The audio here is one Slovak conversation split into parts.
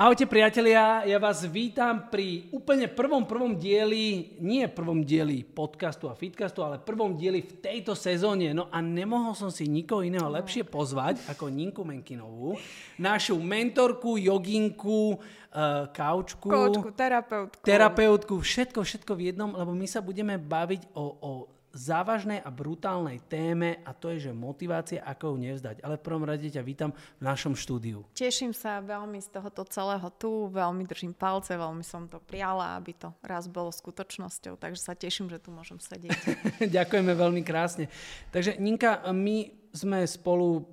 Ahojte priatelia, ja vás vítam pri úplne prvom prvom dieli, nie prvom dieli podcastu a fitcastu, ale prvom dieli v tejto sezóne. No a nemohol som si nikoho iného lepšie pozvať ako Ninku Menkinovú, našu mentorku, joginku, uh, kaučku, Koučku, terapeutku. terapeutku, všetko, všetko v jednom, lebo my sa budeme baviť o, o závažnej a brutálnej téme a to je, že motivácia, ako ju nevzdať. Ale v prvom rade ťa vítam v našom štúdiu. Teším sa veľmi z tohoto celého tu, veľmi držím palce, veľmi som to prijala, aby to raz bolo skutočnosťou, takže sa teším, že tu môžem sedieť. Ďakujeme veľmi krásne. Takže Ninka, my sme spolu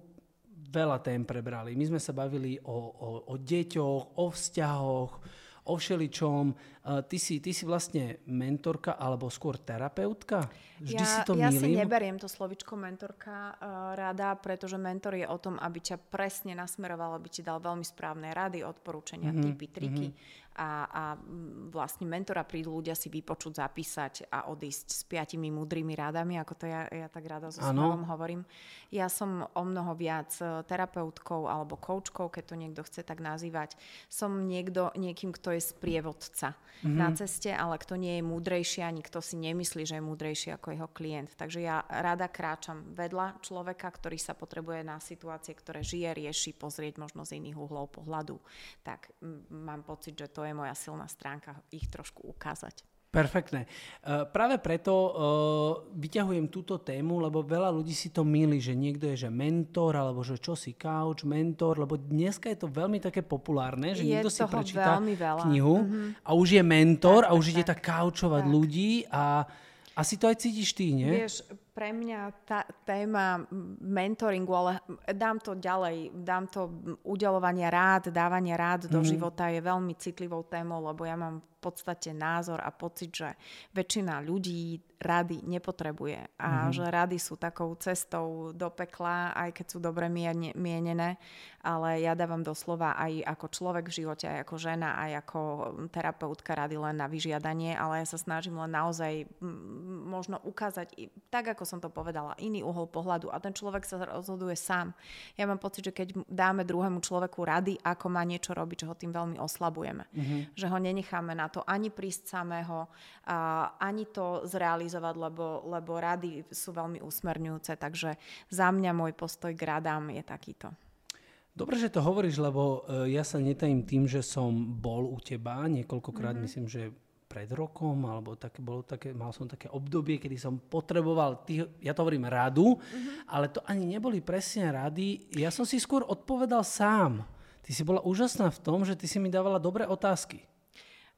veľa tém prebrali. My sme sa bavili o, o, o deťoch, o vzťahoch, o všeličom. Ty si, ty si vlastne mentorka alebo skôr terapeutka? Vždy ja, si to ja si neberiem to slovičko mentorka uh, rada, pretože mentor je o tom, aby ťa presne nasmeroval, aby ti dal veľmi správne rady, odporúčania, mm-hmm. typy, triky. Mm-hmm. A, a vlastne mentora prídu ľudia si vypočuť, zapísať a odísť s piatimi múdrymi rádami, ako to ja, ja tak rada so smerom hovorím. Ja som o mnoho viac e, terapeutkou alebo koučkou, keď to niekto chce tak nazývať. Som niekto, niekým, kto je sprievodca mm-hmm. na ceste, ale kto nie je múdrejší ani kto si nemyslí, že je múdrejší ako jeho klient. Takže ja rada kráčam vedľa človeka, ktorý sa potrebuje na situácie, ktoré žije, rieši, pozrieť možno z iných uhlov pohľadu. Tak m- mám pocit, že to je moja silná stránka, ich trošku ukázať. Perfektné. Uh, práve preto uh, vyťahujem túto tému, lebo veľa ľudí si to milí, že niekto je že mentor, alebo že čo si couch, mentor, lebo dneska je to veľmi také populárne, že je niekto si prečíta veľa. knihu mm-hmm. a už je mentor tak, a už tak, ide tak couchovať tak. ľudí a asi to aj cítiš ty, nie? Vieš, pre mňa tá téma mentoringu, ale dám to ďalej, dám to udelovania rád, dávania rád do mm-hmm. života je veľmi citlivou témou, lebo ja mám podstate názor a pocit, že väčšina ľudí rady nepotrebuje a mm-hmm. že rady sú takou cestou do pekla, aj keď sú dobre mienené, ale ja dávam doslova aj ako človek v živote, aj ako žena, aj ako terapeutka rady len na vyžiadanie, ale ja sa snažím len naozaj možno ukázať, tak ako som to povedala, iný uhol pohľadu a ten človek sa rozhoduje sám. Ja mám pocit, že keď dáme druhému človeku rady, ako má niečo robiť, že ho tým veľmi oslabujeme. Mm-hmm. Že ho nenecháme na to ani prísť samého, ani to zrealizovať, lebo, lebo rady sú veľmi usmerňujúce. Takže za mňa môj postoj k radám je takýto. Dobre, že to hovoríš, lebo uh, ja sa netajím tým, že som bol u teba niekoľkokrát, mm-hmm. myslím, že pred rokom, alebo také, bolo také, mal som také obdobie, kedy som potreboval, tý, ja to hovorím radu, mm-hmm. ale to ani neboli presne rady, ja som si skôr odpovedal sám. Ty si bola úžasná v tom, že ty si mi dávala dobré otázky.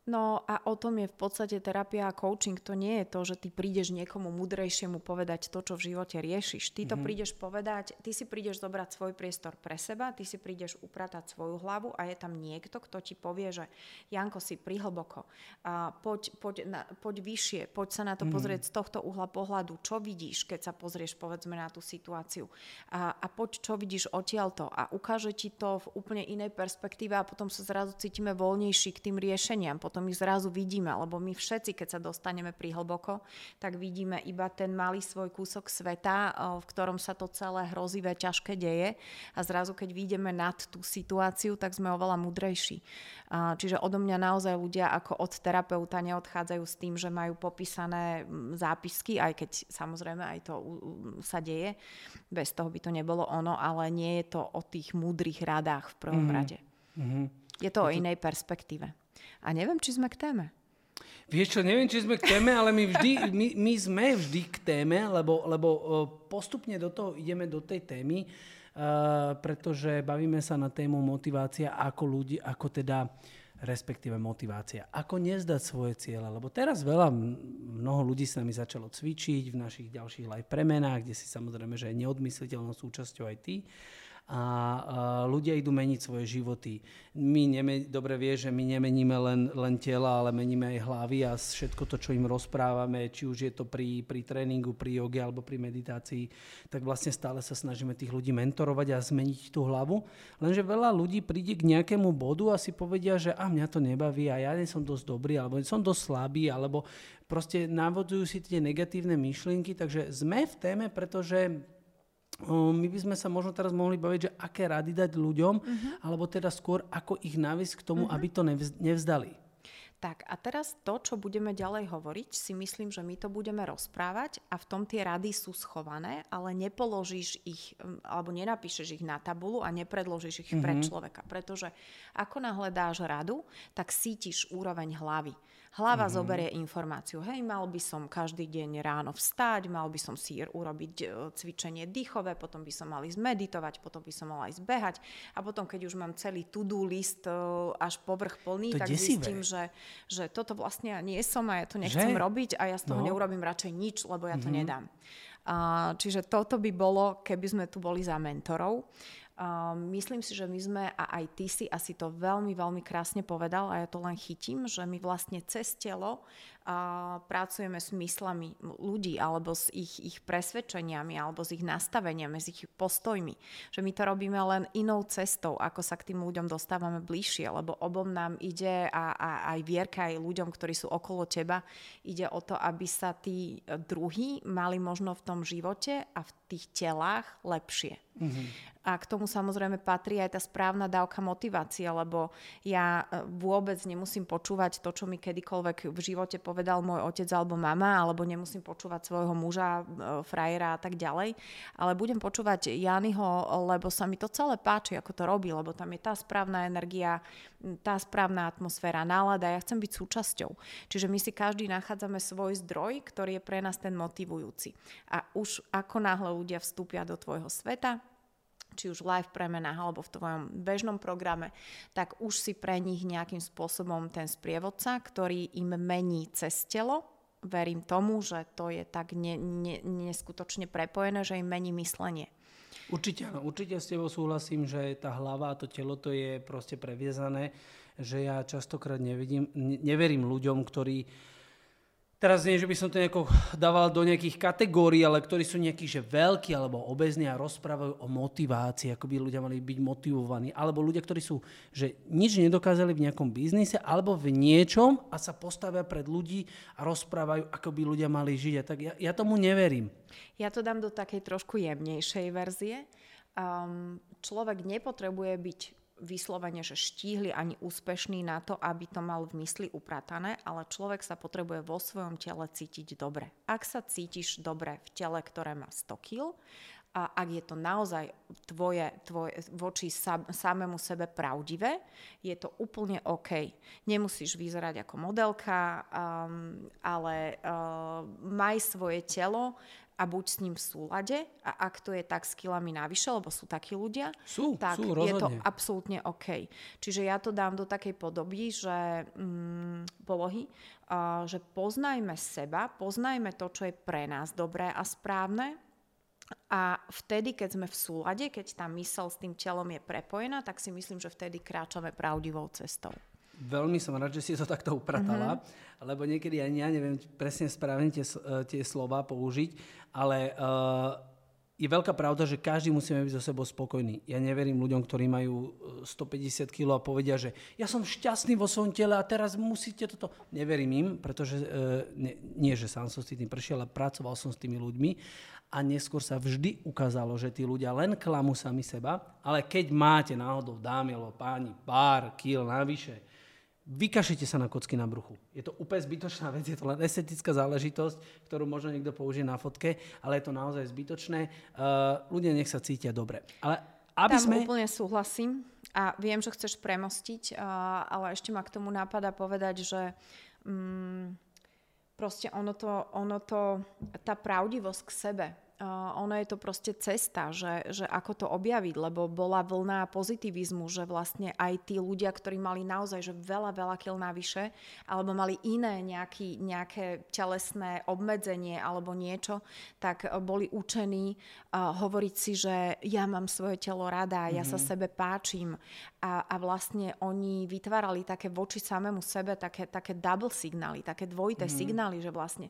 No a o tom je v podstate terapia a coaching. To nie je to, že ty prídeš niekomu mudrejšiemu povedať to, čo v živote riešiš. Ty to mm-hmm. prídeš povedať, ty si prídeš zobrať svoj priestor pre seba, ty si prídeš upratať svoju hlavu a je tam niekto, kto ti povie, že Janko si prihlboko, a poď, poď, na, poď vyššie, poď sa na to mm-hmm. pozrieť z tohto uhla pohľadu, čo vidíš, keď sa pozrieš povedzme na tú situáciu a, a poď, čo vidíš odtiaľto a ukáže ti to v úplne inej perspektíve a potom sa zrazu cítime voľnejší k tým riešeniam. Potom potom ich zrazu vidíme, lebo my všetci, keď sa dostaneme pri hlboko, tak vidíme iba ten malý svoj kúsok sveta, v ktorom sa to celé hrozivé, ťažké deje a zrazu, keď vidíme nad tú situáciu, tak sme oveľa mudrejší. Čiže odo mňa naozaj ľudia ako od terapeuta neodchádzajú s tým, že majú popísané zápisky, aj keď samozrejme aj to sa deje, bez toho by to nebolo ono, ale nie je to o tých múdrych radách v prvom mm-hmm. rade. Mm-hmm. Je to je o to... inej perspektíve. A neviem, či sme k téme. Vieš čo, neviem, či sme k téme, ale my, vždy, my, my sme vždy k téme, lebo, lebo postupne do toho ideme do tej témy, uh, pretože bavíme sa na tému motivácia ako ľudí, ako teda respektíve motivácia. Ako nezdať svoje ciele, lebo teraz veľa, mnoho ľudí sa mi začalo cvičiť v našich ďalších live premenách, kde si samozrejme, že je neodmysliteľnou súčasťou aj ty a ľudia idú meniť svoje životy. My neme, dobre vie, že my nemeníme len, len tela, ale meníme aj hlavy a všetko to, čo im rozprávame, či už je to pri, pri tréningu, pri joge alebo pri meditácii, tak vlastne stále sa snažíme tých ľudí mentorovať a zmeniť tú hlavu. Lenže veľa ľudí príde k nejakému bodu a si povedia, že a mňa to nebaví a ja nie som dosť dobrý, alebo som dosť slabý, alebo proste navodzujú si tie negatívne myšlienky, takže sme v téme, pretože my by sme sa možno teraz mohli baviť, že aké rady dať ľuďom, uh-huh. alebo teda skôr ako ich naviesť k tomu, uh-huh. aby to nevzdali. Tak a teraz to, čo budeme ďalej hovoriť, si myslím, že my to budeme rozprávať a v tom tie rady sú schované, ale nepoložíš ich alebo nenapíšeš ich na tabulu a nepredložíš ich mm-hmm. pred človeka. Pretože ako náhle dáš radu, tak sítiš úroveň hlavy. Hlava mm-hmm. zoberie informáciu, hej, mal by som každý deň ráno vstať, mal by som si urobiť e, cvičenie dýchové, potom by som mal ísť meditovať, potom by som mal ísť behať a potom, keď už mám celý to-do list e, až povrch plný, to tak desivé. zistím, že, že toto vlastne ja nie som a ja to nechcem že? robiť a ja z toho no. neurobím radšej nič, lebo ja to mm-hmm. nedám. Čiže toto by bolo, keby sme tu boli za mentorov. Uh, myslím si, že my sme, a aj ty si asi to veľmi, veľmi krásne povedal, a ja to len chytím, že my vlastne cez telo uh, pracujeme s myslami ľudí, alebo s ich, ich presvedčeniami, alebo s ich nastaveniami, s ich postojmi. Že my to robíme len inou cestou, ako sa k tým ľuďom dostávame bližšie, lebo obom nám ide, a, a aj Vierka, aj ľuďom, ktorí sú okolo teba, ide o to, aby sa tí druhí mali možno v tom živote a v tých telách lepšie. Mm-hmm. A k tomu samozrejme patrí aj tá správna dávka motivácie, lebo ja e, vôbec nemusím počúvať to, čo mi kedykoľvek v živote povedal môj otec alebo mama, alebo nemusím počúvať svojho muža, e, frajera a tak ďalej, ale budem počúvať Janyho, lebo sa mi to celé páči, ako to robí, lebo tam je tá správna energia, tá správna atmosféra, nálada, ja chcem byť súčasťou. Čiže my si každý nachádzame svoj zdroj, ktorý je pre nás ten motivujúci. A už ako náhle ľudia vstúpia do tvojho sveta, či už live premenách alebo v tvojom bežnom programe, tak už si pre nich nejakým spôsobom ten sprievodca, ktorý im mení cez telo. Verím tomu, že to je tak ne, ne, neskutočne prepojené, že im mení myslenie. Určite áno, určite s tebou súhlasím, že tá hlava a to telo to je proste previezané, že ja častokrát nevidím, neverím ľuďom, ktorí Teraz nie, že by som to nejako dával do nejakých kategórií, ale ktorí sú nejakí, že veľkí alebo obezní a rozprávajú o motivácii, ako by ľudia mali byť motivovaní. Alebo ľudia, ktorí sú, že nič nedokázali v nejakom biznise alebo v niečom a sa postavia pred ľudí a rozprávajú, ako by ľudia mali žiť. A tak ja, ja tomu neverím. Ja to dám do takej trošku jemnejšej verzie. Um, človek nepotrebuje byť vyslovene, že štíhli ani úspešný na to, aby to mal v mysli upratané, ale človek sa potrebuje vo svojom tele cítiť dobre. Ak sa cítiš dobre v tele, ktoré má 100 kg, a ak je to naozaj tvoje, tvoje voči sa, samému sebe pravdivé, je to úplne OK. Nemusíš vyzerať ako modelka, um, ale uh, maj svoje telo a buď s ním v súlade a ak to je tak s kilami navyše, lebo sú takí ľudia, sú, tak sú, je to absolútne OK. Čiže ja to dám do takej podoby, že mm, polohy, uh, že poznajme seba, poznajme to, čo je pre nás dobré a správne a vtedy, keď sme v súlade, keď tá mysel s tým telom je prepojená, tak si myslím, že vtedy kráčame pravdivou cestou. Veľmi som rád, že si to takto upratala, mm-hmm. lebo niekedy ani ja neviem presne správne tie, eh, tie slova použiť, ale uh, je veľká pravda, že každý musíme byť so sebou spokojný. Ja neverím ľuďom, ktorí majú 150 eh, kg a povedia, že ja som šťastný vo svojom tele a teraz musíte toto. Neverím im, pretože uh, nie, nie, že sám som s tým prešiel, ale pracoval som s tými ľuďmi a neskôr sa vždy ukázalo, že tí ľudia len klamú sami seba, ale keď máte náhodou dámy alebo páni pár kil navyše, vykašite sa na kocky na bruchu. Je to úplne zbytočná vec, je to len estetická záležitosť, ktorú možno niekto použije na fotke, ale je to naozaj zbytočné. Uh, ľudia nech sa cítia dobre. Ale aby Tam sme... úplne súhlasím a viem, že chceš premostiť, uh, ale ešte ma k tomu nápada povedať, že um, proste ono to, ono to, tá pravdivosť k sebe, ono je to proste cesta, že, že ako to objaviť, lebo bola vlna pozitivizmu, že vlastne aj tí ľudia, ktorí mali naozaj že veľa, veľa kil navyše, alebo mali iné nejaký, nejaké telesné obmedzenie alebo niečo, tak boli učení uh, hovoriť si, že ja mám svoje telo rada, mm-hmm. ja sa mhm. sebe páčim a, a vlastne oni vytvárali také voči samému sebe také, také double signály, také dvojité mm-hmm. signály, že vlastne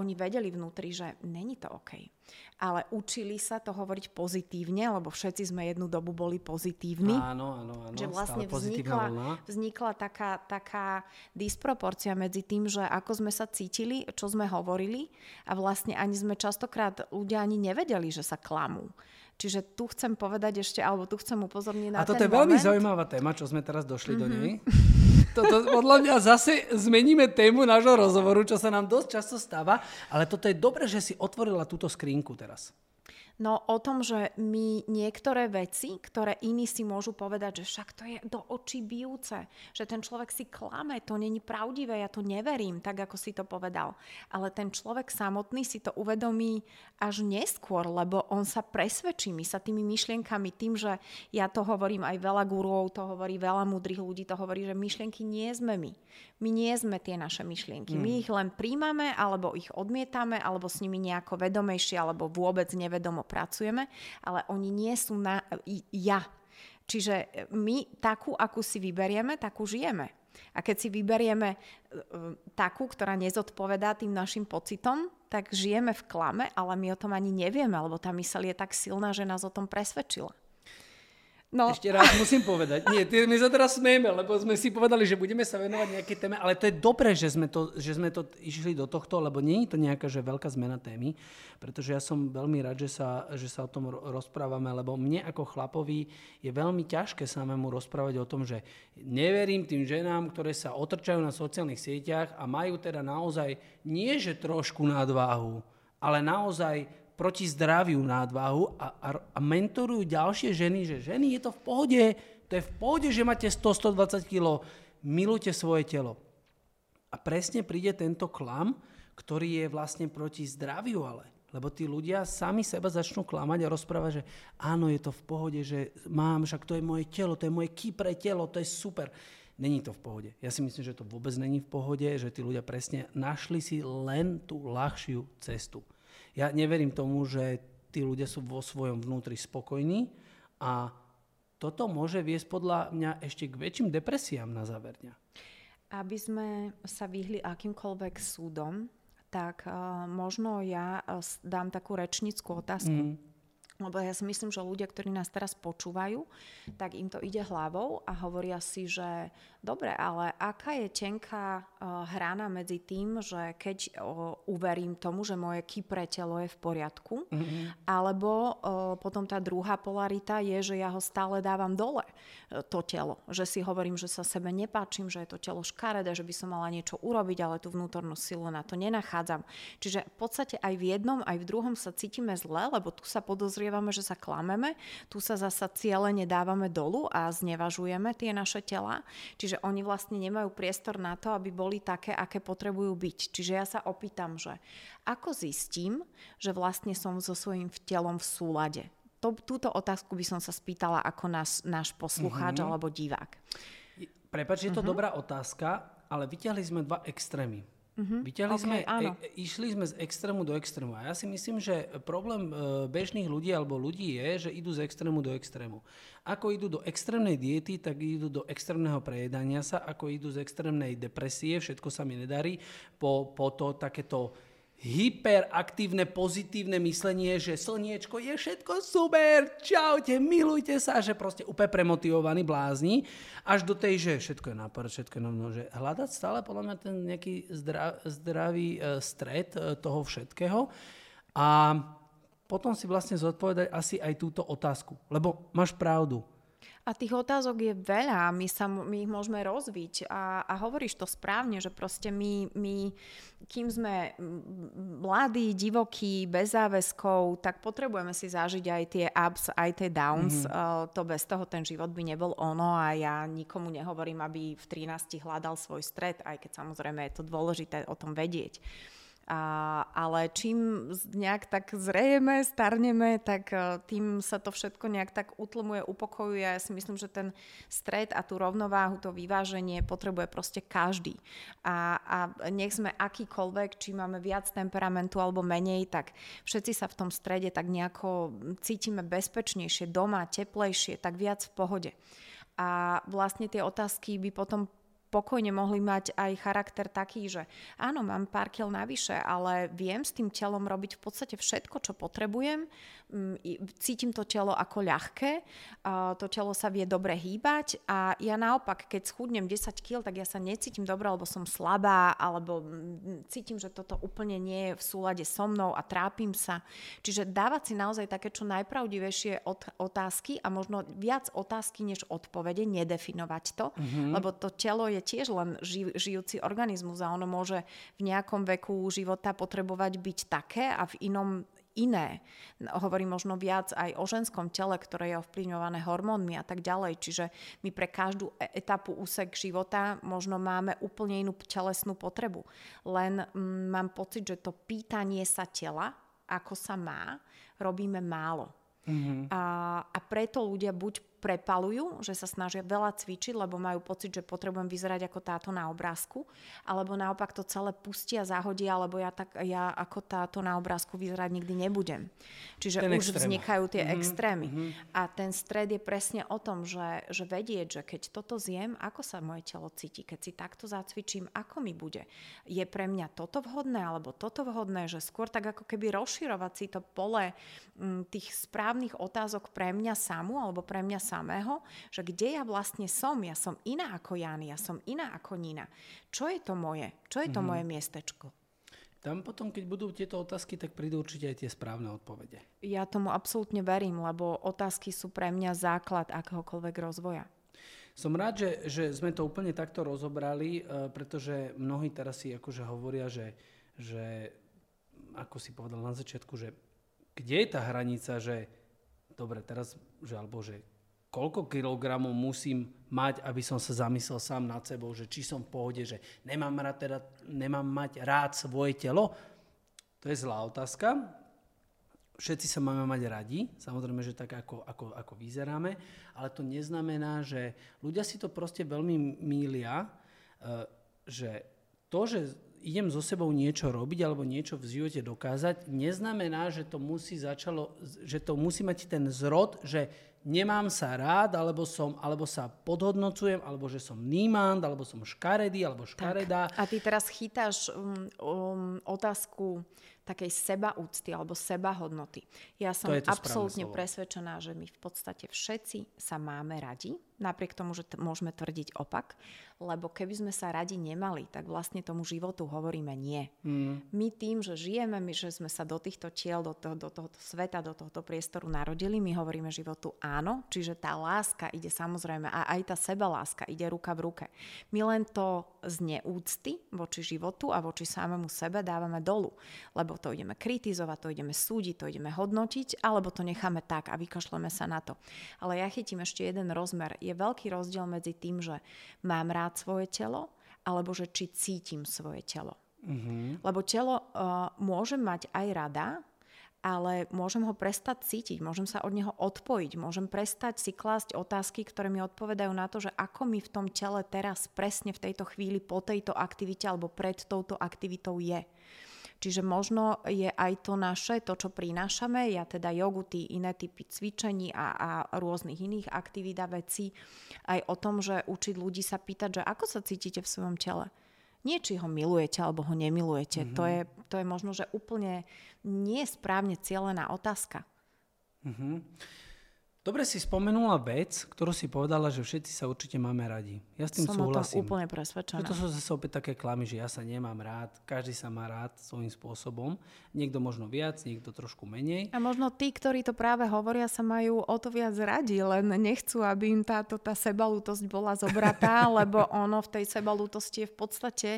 oni vedeli vnútri, že není to OK ale učili sa to hovoriť pozitívne, lebo všetci sme jednu dobu boli pozitívni. Áno, áno, áno. Že vlastne vznikla, vznikla taká, taká disproporcia medzi tým, že ako sme sa cítili, čo sme hovorili a vlastne ani sme častokrát ľudia ani nevedeli, že sa klamú. Čiže tu chcem povedať ešte, alebo tu chcem upozorniť na A toto je veľmi moment. zaujímavá téma, čo sme teraz došli mm-hmm. do nej. Toto, podľa mňa zase zmeníme tému nášho rozhovoru, čo sa nám dosť často stáva, ale toto je dobré, že si otvorila túto skrinku teraz. No o tom, že my niektoré veci, ktoré iní si môžu povedať, že však to je do očí bijúce, že ten človek si klame, to není pravdivé, ja to neverím, tak ako si to povedal. Ale ten človek samotný si to uvedomí až neskôr, lebo on sa presvedčí, my sa tými myšlienkami, tým, že ja to hovorím aj veľa gurúov, to hovorí veľa múdrych ľudí, to hovorí, že myšlienky nie sme my. My nie sme tie naše myšlienky. My ich len príjmame, alebo ich odmietame, alebo s nimi nejako vedomejšie, alebo vôbec nevedomo pracujeme, ale oni nie sú na ja. Čiže e, my takú, akú si vyberieme, takú žijeme. A keď si vyberieme uh, takú, ktorá nezodpovedá tým našim pocitom, tak žijeme v klame, ale my o tom ani nevieme, lebo tá myseľ je tak silná, že nás o tom presvedčila. No. Ešte raz musím povedať. Nie, my sa teraz smejeme, lebo sme si povedali, že budeme sa venovať nejaké téme, ale to je dobré, že sme to, že sme to išli do tohto, lebo nie je to nejaká že veľká zmena témy, pretože ja som veľmi rád, že sa, že sa o tom rozprávame, lebo mne ako chlapovi je veľmi ťažké samému rozprávať o tom, že neverím tým ženám, ktoré sa otrčajú na sociálnych sieťach a majú teda naozaj nie že trošku nadváhu, ale naozaj proti zdraviu nadvahu a, a, a mentorujú ďalšie ženy, že ženy je to v pohode, to je v pohode, že máte 100-120 kg, milujte svoje telo. A presne príde tento klam, ktorý je vlastne proti zdraviu ale. Lebo tí ľudia sami seba začnú klamať a rozprávať, že áno, je to v pohode, že mám, však to je moje telo, to je moje kypre telo, to je super. Není to v pohode. Ja si myslím, že to vôbec není v pohode, že tí ľudia presne našli si len tú ľahšiu cestu. Ja neverím tomu, že tí ľudia sú vo svojom vnútri spokojní a toto môže viesť podľa mňa ešte k väčším depresiám na záver dňa. Aby sme sa vyhli akýmkoľvek súdom, tak uh, možno ja uh, dám takú rečnickú otázku. Mm. Lebo ja si myslím, že ľudia, ktorí nás teraz počúvajú, tak im to ide hlavou a hovoria si, že Dobre, ale aká je tenká uh, hrana medzi tým, že keď uh, uverím tomu, že moje kypré telo je v poriadku, mm-hmm. alebo uh, potom tá druhá polarita je, že ja ho stále dávam dole, to telo. Že si hovorím, že sa sebe nepáčim, že je to telo škaredé, že by som mala niečo urobiť, ale tú vnútornú silu na to nenachádzam. Čiže v podstate aj v jednom, aj v druhom sa cítime zle, lebo tu sa podozrievame, že sa klameme, tu sa zasa cieľene dávame dolu a znevažujeme tie naše tela. Čiže oni vlastne nemajú priestor na to, aby boli také, aké potrebujú byť. Čiže ja sa opýtam, že ako zistím, že vlastne som so svojím telom v súlade? To, túto otázku by som sa spýtala ako nás, náš poslucháč mm-hmm. alebo divák. Prepač, je to uh-huh. dobrá otázka, ale vyťahli sme dva extrémy. Uh-huh. Vyťahli okay, sme, áno. e, išli sme z extrému do extrému. A ja si myslím, že problém e, bežných ľudí alebo ľudí je, že idú z extrému do extrému. Ako idú do extrémnej diety, tak idú do extrémneho prejedania sa, ako idú z extrémnej depresie, všetko sa mi nedarí, po, po to takéto hyperaktívne, pozitívne myslenie, že slniečko je všetko super, čaute, milujte sa, že proste úplne premotivovaný blázni, až do tej, že všetko je nápad, všetko je novno, že hľadať stále podľa mňa ten nejaký zdrav, zdravý uh, stred uh, toho všetkého. A potom si vlastne zodpovedať asi aj túto otázku, lebo máš pravdu, a tých otázok je veľa, my, sa, my ich môžeme rozviť a, a hovoríš to správne, že proste my, my, kým sme mladí, divokí, bez záväzkov, tak potrebujeme si zažiť aj tie ups, aj tie downs. Mm-hmm. To bez toho ten život by nebol ono a ja nikomu nehovorím, aby v 13 hľadal svoj stred, aj keď samozrejme je to dôležité o tom vedieť. A, ale čím nejak tak zrejeme, starneme, tak e, tým sa to všetko nejak tak utlmuje, upokojuje. Ja si myslím, že ten stred a tú rovnováhu, to vyváženie potrebuje proste každý. A, a nech sme akýkoľvek, či máme viac temperamentu alebo menej, tak všetci sa v tom strede tak nejako cítime bezpečnejšie, doma, teplejšie, tak viac v pohode. A vlastne tie otázky by potom pokojne mohli mať aj charakter taký, že áno, mám pár kil navyše, ale viem s tým telom robiť v podstate všetko, čo potrebujem. Mm, cítim to telo ako ľahké, to telo sa vie dobre hýbať a ja naopak, keď schudnem 10 kg, tak ja sa necítim dobre, alebo som slabá, alebo mm, cítim, že toto úplne nie je v súlade so mnou a trápim sa. Čiže dávať si naozaj také čo najpravdivejšie otázky a možno viac otázky než odpovede, nedefinovať to, mm-hmm. lebo to telo je tiež len ži, žijúci organizmus a ono môže v nejakom veku života potrebovať byť také a v inom iné. Hovorím možno viac aj o ženskom tele, ktoré je ovplyvňované hormónmi a tak ďalej. Čiže my pre každú e- etapu úsek života možno máme úplne inú telesnú potrebu. Len mm, mám pocit, že to pýtanie sa tela, ako sa má, robíme málo. Mm-hmm. A, a preto ľudia buď prepalujú, že sa snažia veľa cvičiť, lebo majú pocit, že potrebujem vyzerať ako táto na obrázku, alebo naopak to celé pustia, zahodia, alebo ja, tak, ja ako táto na obrázku vyzerať nikdy nebudem. Čiže ten už extrém. vznikajú tie mm-hmm. extrémy. Mm-hmm. A ten stred je presne o tom, že, že vedieť, že keď toto zjem, ako sa moje telo cíti, keď si takto zacvičím, ako mi bude. Je pre mňa toto vhodné, alebo toto vhodné, že skôr tak ako keby rozširovať si to pole m, tých správnych otázok pre mňa samú, alebo pre mňa samého, že kde ja vlastne som. Ja som iná ako Jan, ja som iná ako Nina. Čo je to moje? Čo je to mm-hmm. moje miestečko? Tam potom, keď budú tieto otázky, tak prídu určite aj tie správne odpovede. Ja tomu absolútne verím, lebo otázky sú pre mňa základ akéhokoľvek rozvoja. Som rád, že, že sme to úplne takto rozobrali, e, pretože mnohí teraz si akože hovoria, že, že ako si povedal na začiatku, že kde je tá hranica, že dobre, teraz, že alebo že koľko kilogramov musím mať, aby som sa zamyslel sám nad sebou, že či som v pohode, že nemám, rád teda, nemám mať rád svoje telo? To je zlá otázka. Všetci sa máme mať radi, samozrejme, že tak ako, ako, ako vyzeráme, ale to neznamená, že ľudia si to proste veľmi mília, eh, že to, že idem so sebou niečo robiť alebo niečo v živote dokázať, neznamená, že to musí začalo, že to musí mať ten zrod, že nemám sa rád, alebo, som, alebo sa podhodnocujem, alebo že som nímand, alebo som škaredý, alebo škaredá. Tak. A ty teraz chytáš um, um, otázku takej sebaúcty alebo sebahodnoty. Ja som absolútne presvedčená, že my v podstate všetci sa máme radi, napriek tomu, že t- môžeme tvrdiť opak, lebo keby sme sa radi nemali, tak vlastne tomu životu hovoríme nie. Mm. My tým, že žijeme, my, že sme sa do týchto tiel, do, to, do tohoto sveta, do tohoto priestoru narodili, my hovoríme životu áno, čiže tá láska ide samozrejme a aj tá sebaláska ide ruka v ruke. My len to z neúcty voči životu a voči samému sebe dávame dolu, lebo to ideme kritizovať, to ideme súdiť, to ideme hodnotiť, alebo to necháme tak a vykašleme sa na to. Ale ja chytím ešte jeden rozmer. Je veľký rozdiel medzi tým, že mám rád svoje telo, alebo že či cítim svoje telo. Mm-hmm. Lebo telo uh, môžem mať aj rada, ale môžem ho prestať cítiť, môžem sa od neho odpojiť, môžem prestať si klásť otázky, ktoré mi odpovedajú na to, že ako mi v tom tele teraz presne v tejto chvíli po tejto aktivite alebo pred touto aktivitou je. Čiže možno je aj to naše, to, čo prinášame, ja teda jogu, tí iné typy cvičení a, a rôznych iných aktivít a vecí, aj o tom, že učiť ľudí sa pýtať, že ako sa cítite v svojom tele. Nie, či ho milujete alebo ho nemilujete. Mm-hmm. To, je, to je možno, že úplne nie správne cielená otázka. Mm-hmm. Dobre si spomenula vec, ktorú si povedala, že všetci sa určite máme radi. Ja s tým Som súhlasím. Som úplne presvedčená. To sú zase opäť také klamy, že ja sa nemám rád. Každý sa má rád svojím spôsobom. Niekto možno viac, niekto trošku menej. A možno tí, ktorí to práve hovoria, sa majú o to viac radi, len nechcú, aby im táto tá sebalútosť bola zobratá, lebo ono v tej sebalútosti je v podstate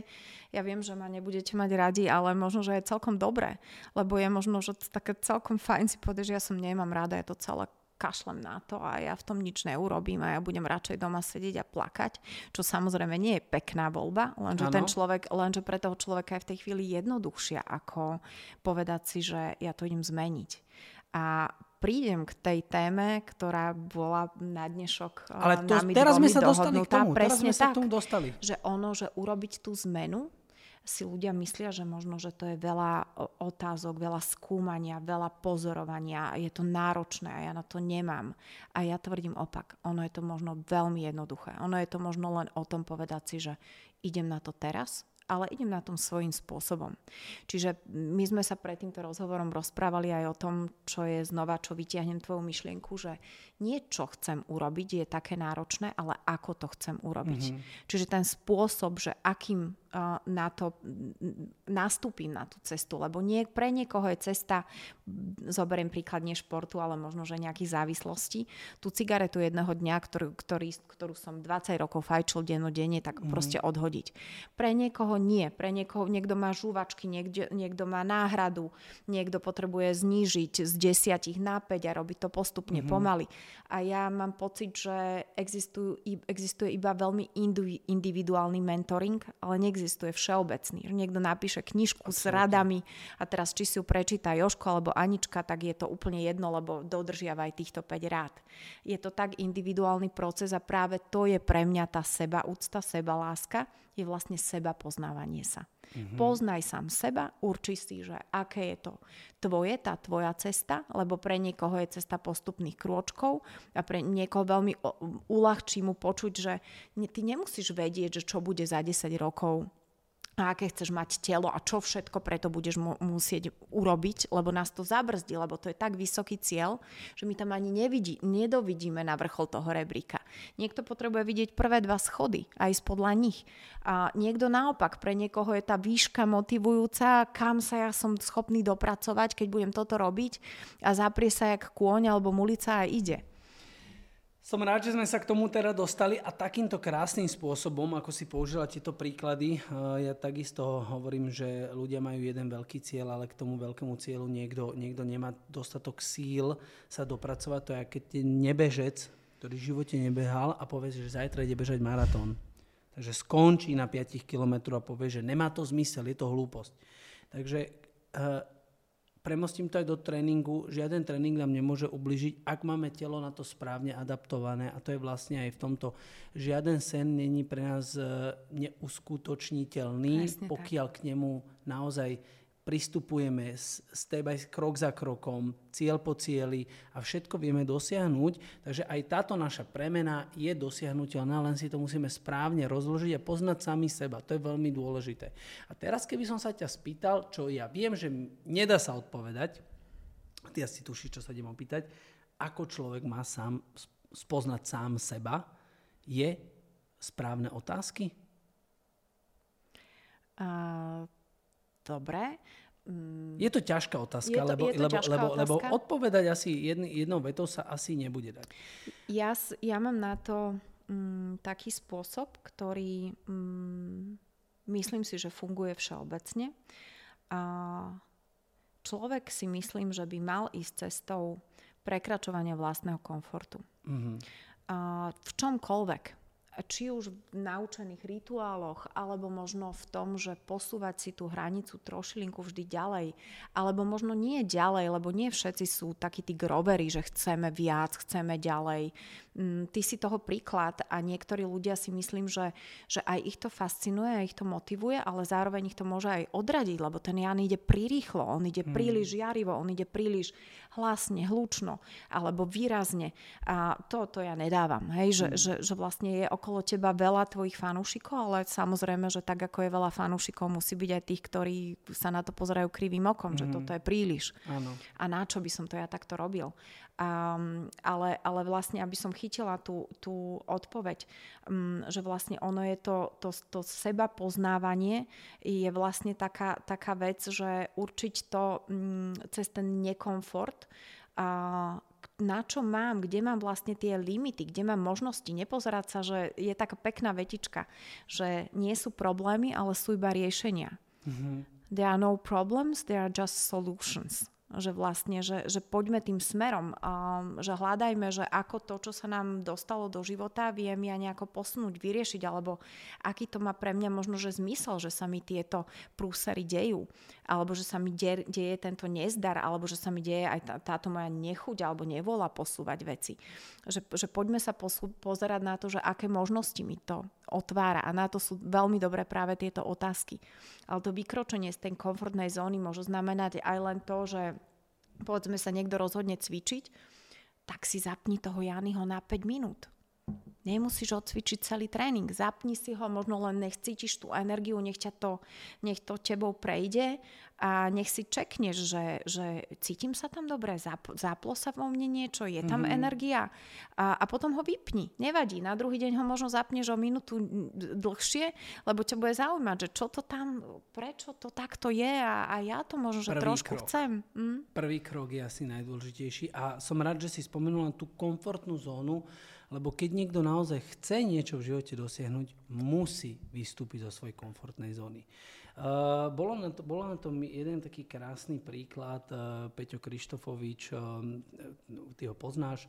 ja viem, že ma nebudete mať radi, ale možno, že je celkom dobré, lebo je možno, že také celkom fajn si povedať, že ja som nemám rada, je to celé kašlem na to a ja v tom nič neurobím a ja budem radšej doma sedieť a plakať, čo samozrejme nie je pekná voľba, lenže ano. ten človek, lenže pre toho človeka je v tej chvíli jednoduchšia ako povedať si, že ja to idem zmeniť. A prídem k tej téme, ktorá bola na dnešok eh, Ale to, teraz sme sa dostali k tomu, presne teraz sme sa tak, tomu dostali. Že ono, že urobiť tú zmenu si ľudia myslia, že možno, že to je veľa otázok, veľa skúmania, veľa pozorovania, je to náročné a ja na to nemám. A ja tvrdím opak. Ono je to možno veľmi jednoduché. Ono je to možno len o tom povedať si, že idem na to teraz, ale idem na tom svojím spôsobom. Čiže my sme sa pred týmto rozhovorom rozprávali aj o tom, čo je znova, čo vytiahnem tvoju myšlienku, že nie čo chcem urobiť je také náročné, ale ako to chcem urobiť. Mm-hmm. Čiže ten spôsob, že akým na to nastúpim na tú cestu, lebo nie, pre niekoho je cesta, zoberiem príklad nie športu, ale možno, že nejakých závislostí. Tú cigaretu jedného dňa, ktorú, ktorý, ktorú som 20 rokov fajčil dennodenne, tak mm-hmm. proste odhodiť. Pre niekoho nie. Pre niekoho niekto má žúvačky, niekde, niekto má náhradu, niekto potrebuje znížiť z 10 na 5 a robiť to postupne, mm-hmm. pomaly a ja mám pocit, že existujú, existuje iba veľmi individuálny mentoring, ale neexistuje všeobecný. Že niekto napíše knižku Absolutely. s radami a teraz či si ju prečíta Joško alebo Anička, tak je to úplne jedno, lebo dodržiavaj týchto 5 rád. Je to tak individuálny proces a práve to je pre mňa tá seba úcta, seba láska, je vlastne seba poznávanie sa. Mm-hmm. Poznaj sám seba, urči si, že aké je to tvoje, tá tvoja cesta, lebo pre niekoho je cesta postupných krôčkov a pre niekoho veľmi uľahčí mu počuť, že ty nemusíš vedieť, že čo bude za 10 rokov a aké chceš mať telo a čo všetko preto budeš mu- musieť urobiť, lebo nás to zabrzdí, lebo to je tak vysoký cieľ, že my tam ani nevidí, nedovidíme na vrchol toho rebríka. Niekto potrebuje vidieť prvé dva schody a ísť podľa nich. A niekto naopak, pre niekoho je tá výška motivujúca, kam sa ja som schopný dopracovať, keď budem toto robiť a zaprie sa jak kôň alebo mulica a ide. Som rád, že sme sa k tomu teda dostali a takýmto krásnym spôsobom, ako si použila tieto príklady, ja takisto hovorím, že ľudia majú jeden veľký cieľ, ale k tomu veľkému cieľu niekto, niekto nemá dostatok síl sa dopracovať. To je, keď nebežec, ktorý v živote nebehal a povie, že zajtra ide bežať maratón. Takže skončí na 5 km a povie, že nemá to zmysel, je to hlúposť. Takže eh, premostím to aj do tréningu, žiaden tréning nám nemôže ubližiť, ak máme telo na to správne adaptované a to je vlastne aj v tomto. Žiaden sen není pre nás e, neuskutočniteľný, Presne pokiaľ tak. k nemu naozaj pristupujeme step by krok za krokom, cieľ po cieli a všetko vieme dosiahnuť. Takže aj táto naša premena je dosiahnutelná, len si to musíme správne rozložiť a poznať sami seba. To je veľmi dôležité. A teraz, keby som sa ťa spýtal, čo ja viem, že nedá sa odpovedať, ty asi tušíš, čo sa idem opýtať, ako človek má sám spoznať sám seba, je správne otázky? Uh Dobre. Mm. Je to ťažká otázka, je to, lebo, je to lebo, lebo, otázka? lebo odpovedať asi jedn, jednou vetou sa asi nebude dať. Ja, ja mám na to mm, taký spôsob, ktorý mm, myslím si, že funguje všeobecne. A človek si myslím, že by mal ísť cestou prekračovania vlastného komfortu. Mm-hmm. A v čomkoľvek či už v naučených rituáloch, alebo možno v tom, že posúvať si tú hranicu trošilinku vždy ďalej, alebo možno nie ďalej, lebo nie všetci sú takí tí grovery, že chceme viac, chceme ďalej. Mm, ty si toho príklad a niektorí ľudia si myslím, že, že aj ich to fascinuje, aj ich to motivuje, ale zároveň ich to môže aj odradiť, lebo ten Jan ide prirýchlo, on ide hmm. príliš žiarivo, on ide príliš hlasne, hlučno alebo výrazne. A to, to ja nedávam, hej, že, hmm. že, že vlastne je okolo teba veľa tvojich fanúšikov, ale samozrejme, že tak ako je veľa fanúšikov, musí byť aj tých, ktorí sa na to pozerajú krivým okom, hmm. že toto je príliš. Ano. A na čo by som to ja takto robil? Um, ale, ale vlastne, aby som chytila tú, tú odpoveď, um, že vlastne ono je to, to, to seba poznávanie je vlastne taká, taká vec, že určiť to um, cez ten nekomfort, a na čo mám, kde mám vlastne tie limity, kde mám možnosti, nepozerať sa, že je taká pekná vetička, že nie sú problémy, ale sú iba riešenia. Mm-hmm. There are no problems, there are just solutions že vlastne, že, že poďme tým smerom, um, že hľadajme, že ako to, čo sa nám dostalo do života, viem ja nejako posunúť, vyriešiť, alebo aký to má pre mňa možno, že zmysel, že sa mi tieto prúsery dejú, alebo že sa mi de- deje tento nezdar, alebo že sa mi deje aj tá, táto moja nechuť alebo nevola posúvať veci. Že, že poďme sa posú- pozerať na to, že aké možnosti mi to otvára a na to sú veľmi dobré práve tieto otázky. Ale to vykročenie z tej komfortnej zóny môže znamenať aj len to, že povedzme sa niekto rozhodne cvičiť, tak si zapni toho Janyho na 5 minút. Nemusíš odcvičiť celý tréning. Zapni si ho, možno len nech cítiš tú energiu, nech, ťa to, nech to tebou prejde a nech si čekneš, že, že cítim sa tam dobre, zap, zaplo sa vo mne niečo, je tam mm-hmm. energia a, a potom ho vypni. Nevadí, na druhý deň ho možno zapneš o minútu dlhšie, lebo ťa bude zaujímať, že čo to tam, prečo to takto je a, a ja to možno, že Prvý trošku krok. chcem. Hm? Prvý krok je asi najdôležitejší a som rád, že si spomenula tú komfortnú zónu, lebo keď niekto naozaj chce niečo v živote dosiahnuť, musí vystúpiť zo svojej komfortnej zóny. Uh, bolo, na to, bolo na tom jeden taký krásny príklad, uh, Peťo Krištofovič, uh, ty ho poznáš,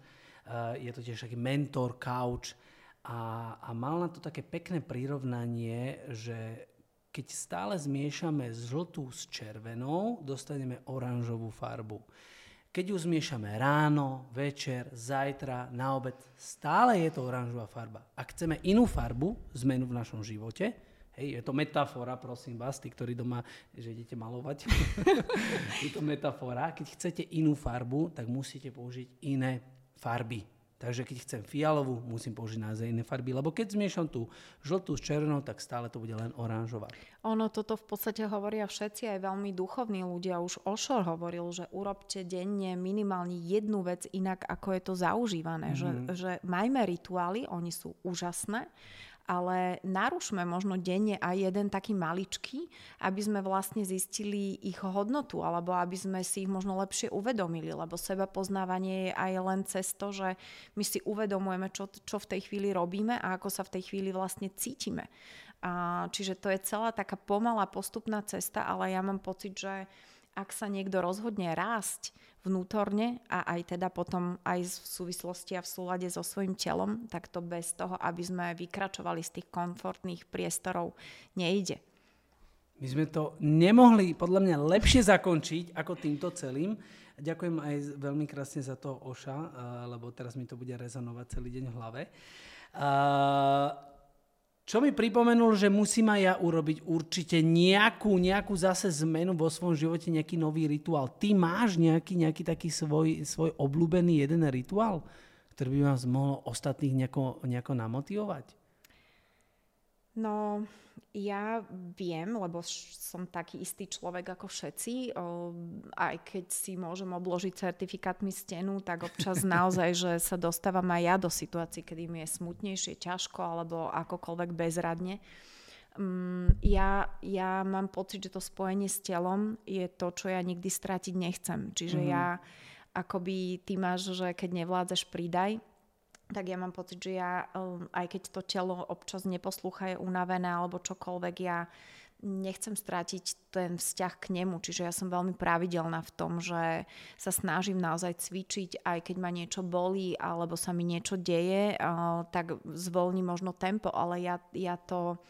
je to tiež taký mentor, couch a, a mal na to také pekné prirovnanie, že keď stále zmiešame žltú s červenou, dostaneme oranžovú farbu. Keď ju zmiešame ráno, večer, zajtra, na obed, stále je to oranžová farba. Ak chceme inú farbu, zmenu v našom živote, hej, je to metafora, prosím vás, tí, ktorí doma, že idete malovať, je to metafora. Keď chcete inú farbu, tak musíte použiť iné farby. Takže keď chcem fialovú, musím použiť naozaj iné farby, lebo keď zmiešam tú žltú s červenou, tak stále to bude len oranžová. Ono toto v podstate hovoria všetci, aj veľmi duchovní ľudia. Už Ošor hovoril, že urobte denne minimálne jednu vec inak, ako je to zaužívané. Mm-hmm. Že, mhm. že majme rituály, oni sú úžasné, ale narušme možno denne aj jeden taký maličký, aby sme vlastne zistili ich hodnotu, alebo aby sme si ich možno lepšie uvedomili, lebo seba poznávanie je aj len cez to, že my si uvedomujeme, čo, čo v tej chvíli robíme a ako sa v tej chvíli vlastne cítime. A, čiže to je celá taká pomalá postupná cesta, ale ja mám pocit, že ak sa niekto rozhodne rásť vnútorne a aj teda potom aj v súvislosti a v súlade so svojím telom, tak to bez toho, aby sme vykračovali z tých komfortných priestorov, nejde. My sme to nemohli podľa mňa lepšie zakončiť ako týmto celým. Ďakujem aj veľmi krásne za to Oša, lebo teraz mi to bude rezonovať celý deň v hlave. Čo mi pripomenul, že musím aj ja urobiť určite nejakú, nejakú zase zmenu vo svojom živote, nejaký nový rituál. Ty máš nejaký, nejaký taký svoj, svoj obľúbený jeden rituál, ktorý by vás mohol ostatných nejako, nejako namotivovať? No, ja viem, lebo som taký istý človek ako všetci, aj keď si môžem obložiť certifikátmi stenu, tak občas naozaj, že sa dostávam aj ja do situácií, kedy mi je smutnejšie, ťažko alebo akokoľvek bezradne. Mm, ja, ja mám pocit, že to spojenie s telom je to, čo ja nikdy stratiť nechcem. Čiže mm-hmm. ja akoby ty máš, že keď nevládzeš, pridaj tak ja mám pocit, že ja, um, aj keď to telo občas neposlúcha, je unavené alebo čokoľvek, ja nechcem strátiť ten vzťah k nemu. Čiže ja som veľmi pravidelná v tom, že sa snažím naozaj cvičiť, aj keď ma niečo bolí alebo sa mi niečo deje, uh, tak zvolní možno tempo, ale ja, ja to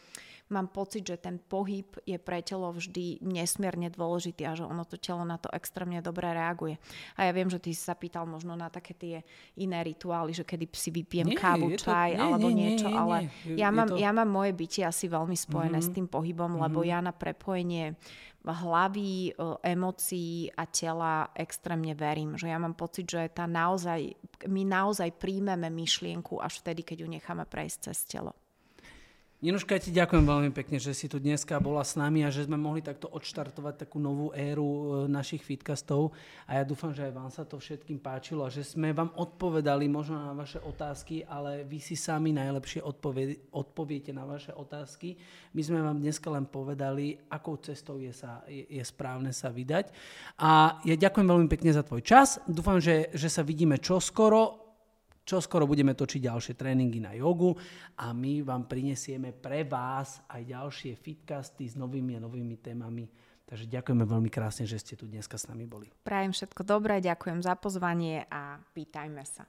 mám pocit, že ten pohyb je pre telo vždy nesmierne dôležitý a že ono to telo na to extrémne dobre reaguje. A ja viem, že ty si sa pýtal možno na také tie iné rituály, že kedy si vypijem nie, kávu, čaj to, nie, alebo nie, niečo, nie, ale nie. Ja, mám, to... ja mám moje bytie asi veľmi spojené mm-hmm. s tým pohybom, mm-hmm. lebo ja na prepojenie hlavy, e, emócií a tela extrémne verím. Že ja mám pocit, že tá naozaj, my naozaj príjmeme myšlienku až vtedy, keď ju necháme prejsť cez telo. Jenuška, ja ti ďakujem veľmi pekne, že si tu dneska bola s nami a že sme mohli takto odštartovať takú novú éru e, našich fitcastov a ja dúfam, že aj vám sa to všetkým páčilo a že sme vám odpovedali možno na vaše otázky, ale vy si sami najlepšie odpovie, odpoviete na vaše otázky. My sme vám dneska len povedali, akou cestou je, sa, je, je správne sa vydať. A ja ďakujem veľmi pekne za tvoj čas. Dúfam, že, že sa vidíme čoskoro čo skoro budeme točiť ďalšie tréningy na jogu a my vám prinesieme pre vás aj ďalšie fitcasty s novými a novými témami Takže ďakujeme veľmi krásne, že ste tu dneska s nami boli. Prajem všetko dobré, ďakujem za pozvanie a pýtajme sa.